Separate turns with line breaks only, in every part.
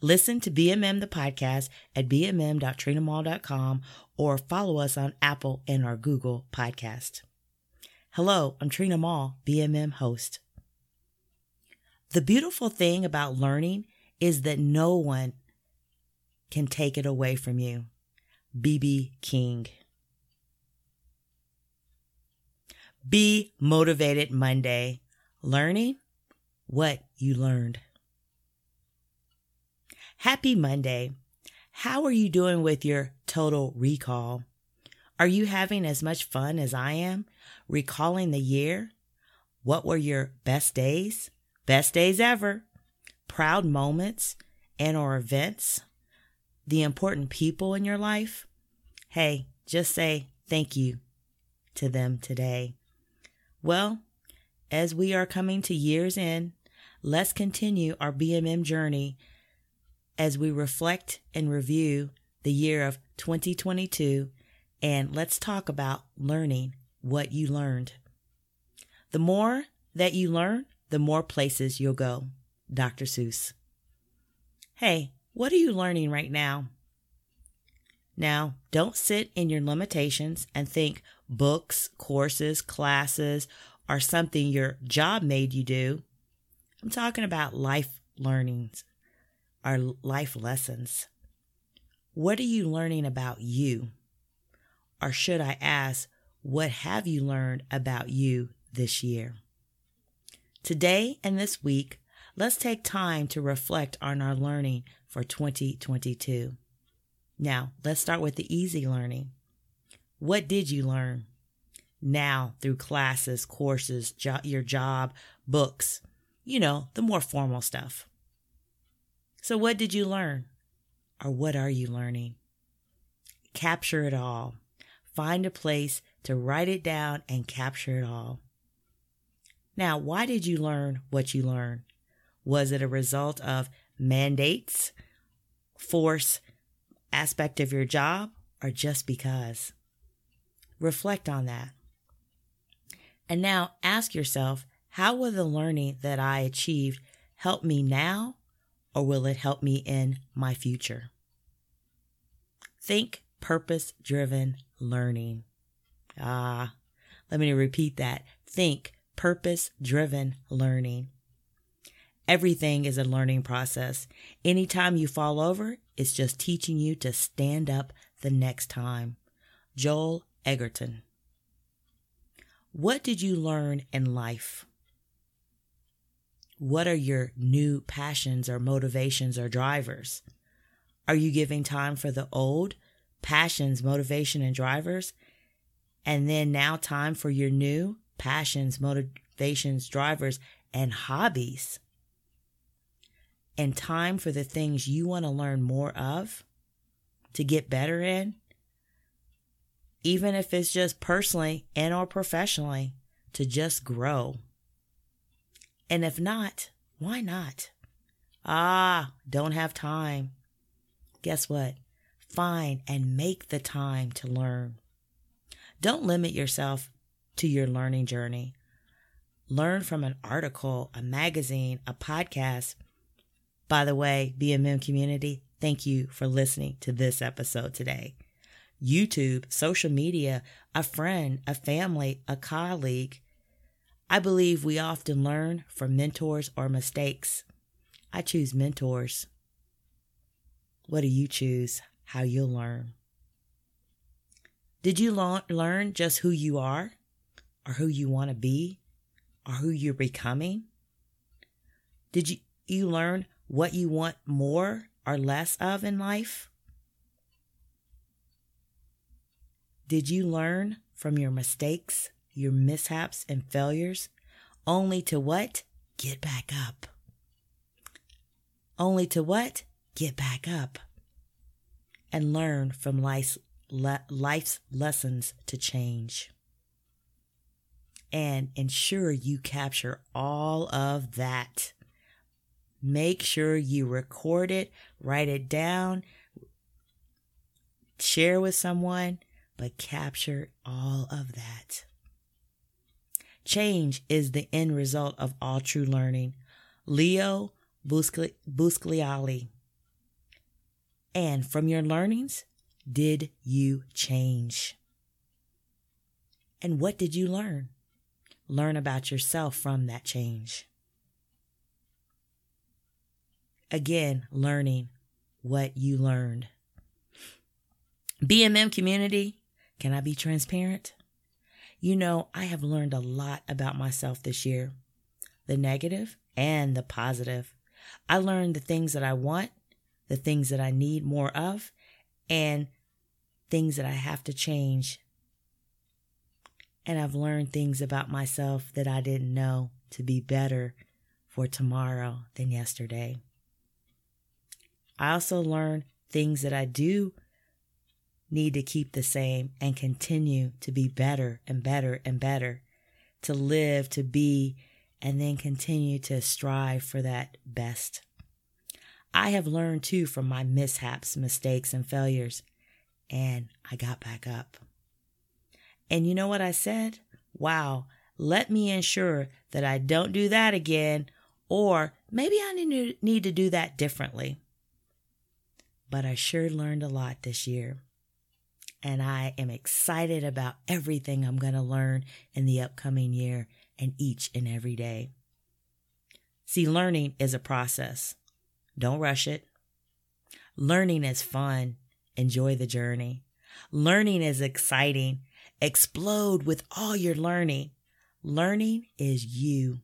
Listen to BMM the podcast at bmm.trinamall.com or follow us on Apple and our Google podcast. Hello, I'm Trina Mall, BMM host. The beautiful thing about learning is that no one can take it away from you. BB King. Be motivated Monday. Learning what you learned. Happy Monday. How are you doing with your total recall? Are you having as much fun as I am recalling the year? What were your best days? Best days ever? Proud moments and or events? The important people in your life? Hey, just say thank you to them today. Well, as we are coming to year's end, let's continue our BMM journey as we reflect and review the year of 2022 and let's talk about learning what you learned. The more that you learn, the more places you'll go. Dr. Seuss. Hey, what are you learning right now? Now, don't sit in your limitations and think books, courses, classes are something your job made you do. I'm talking about life learnings, our life lessons. What are you learning about you? Or should I ask, what have you learned about you this year? Today and this week, let's take time to reflect on our learning for 2022. Now, let's start with the easy learning. What did you learn? Now, through classes, courses, jo- your job, books, you know, the more formal stuff. So, what did you learn? Or what are you learning? Capture it all. Find a place to write it down and capture it all. Now, why did you learn what you learned? Was it a result of mandates, force, aspect of your job or just because? Reflect on that. And now ask yourself how will the learning that I achieved help me now or will it help me in my future? Think purpose driven learning. Ah, let me repeat that. Think purpose driven learning. Everything is a learning process. Anytime you fall over, it's just teaching you to stand up the next time. Joel Edgerton. What did you learn in life? What are your new passions or motivations or drivers? Are you giving time for the old passions, motivation, and drivers? And then now time for your new passions, motivations, drivers, and hobbies? and time for the things you want to learn more of to get better in even if it's just personally and or professionally to just grow and if not why not? Ah don't have time. Guess what? Find and make the time to learn. Don't limit yourself to your learning journey. Learn from an article a magazine a podcast. By the way, BMM community, thank you for listening to this episode today. YouTube, social media, a friend, a family, a colleague. I believe we often learn from mentors or mistakes. I choose mentors. What do you choose? How you'll learn. Did you learn just who you are or who you want to be or who you're becoming? Did you, you learn what you want more or less of in life? Did you learn from your mistakes, your mishaps, and failures only to what? Get back up. Only to what? get back up and learn from life's, le- life's lessons to change. And ensure you capture all of that. Make sure you record it, write it down, share with someone, but capture all of that. Change is the end result of all true learning. Leo Buscaglia. And from your learnings, did you change? And what did you learn? Learn about yourself from that change. Again, learning what you learned. BMM community, can I be transparent? You know, I have learned a lot about myself this year the negative and the positive. I learned the things that I want, the things that I need more of, and things that I have to change. And I've learned things about myself that I didn't know to be better for tomorrow than yesterday. I also learned things that I do need to keep the same and continue to be better and better and better, to live, to be, and then continue to strive for that best. I have learned too from my mishaps, mistakes, and failures, and I got back up. And you know what I said? Wow, let me ensure that I don't do that again, or maybe I need to do that differently. But I sure learned a lot this year and I am excited about everything I'm going to learn in the upcoming year and each and every day. See, learning is a process. Don't rush it. Learning is fun. Enjoy the journey. Learning is exciting. Explode with all your learning. Learning is you.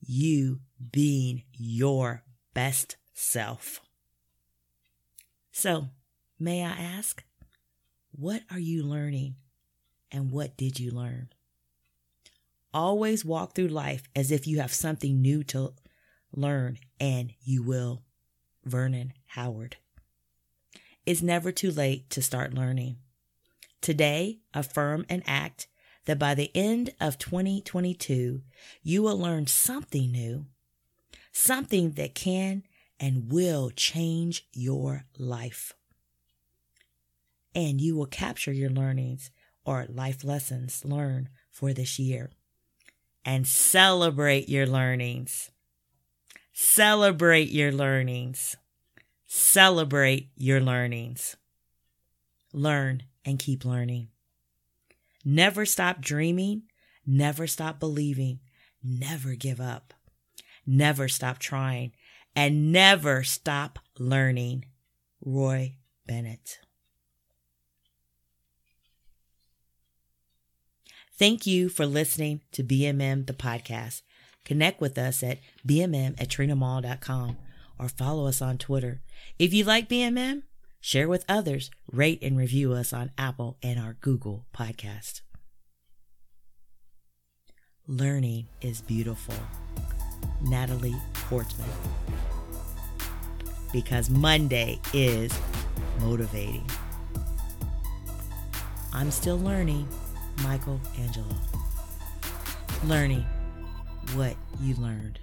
You being your best self. So, may I ask, what are you learning and what did you learn? Always walk through life as if you have something new to learn, and you will. Vernon Howard. It's never too late to start learning. Today, affirm and act that by the end of 2022, you will learn something new, something that can and will change your life and you will capture your learnings or life lessons learned for this year and celebrate your learnings. Celebrate your learnings. Celebrate your learnings. Learn and keep learning. Never stop dreaming. Never stop believing. Never give up. Never stop trying. And never stop learning. Roy Bennett. Thank you for listening to BMM the podcast. Connect with us at BMM at TrinaMall.com or follow us on Twitter. If you like BMM, share with others, rate and review us on Apple and our Google podcast. Learning is beautiful. Natalie Portman. Because Monday is motivating. I'm still learning. Michael Angelo. Learning what you learned.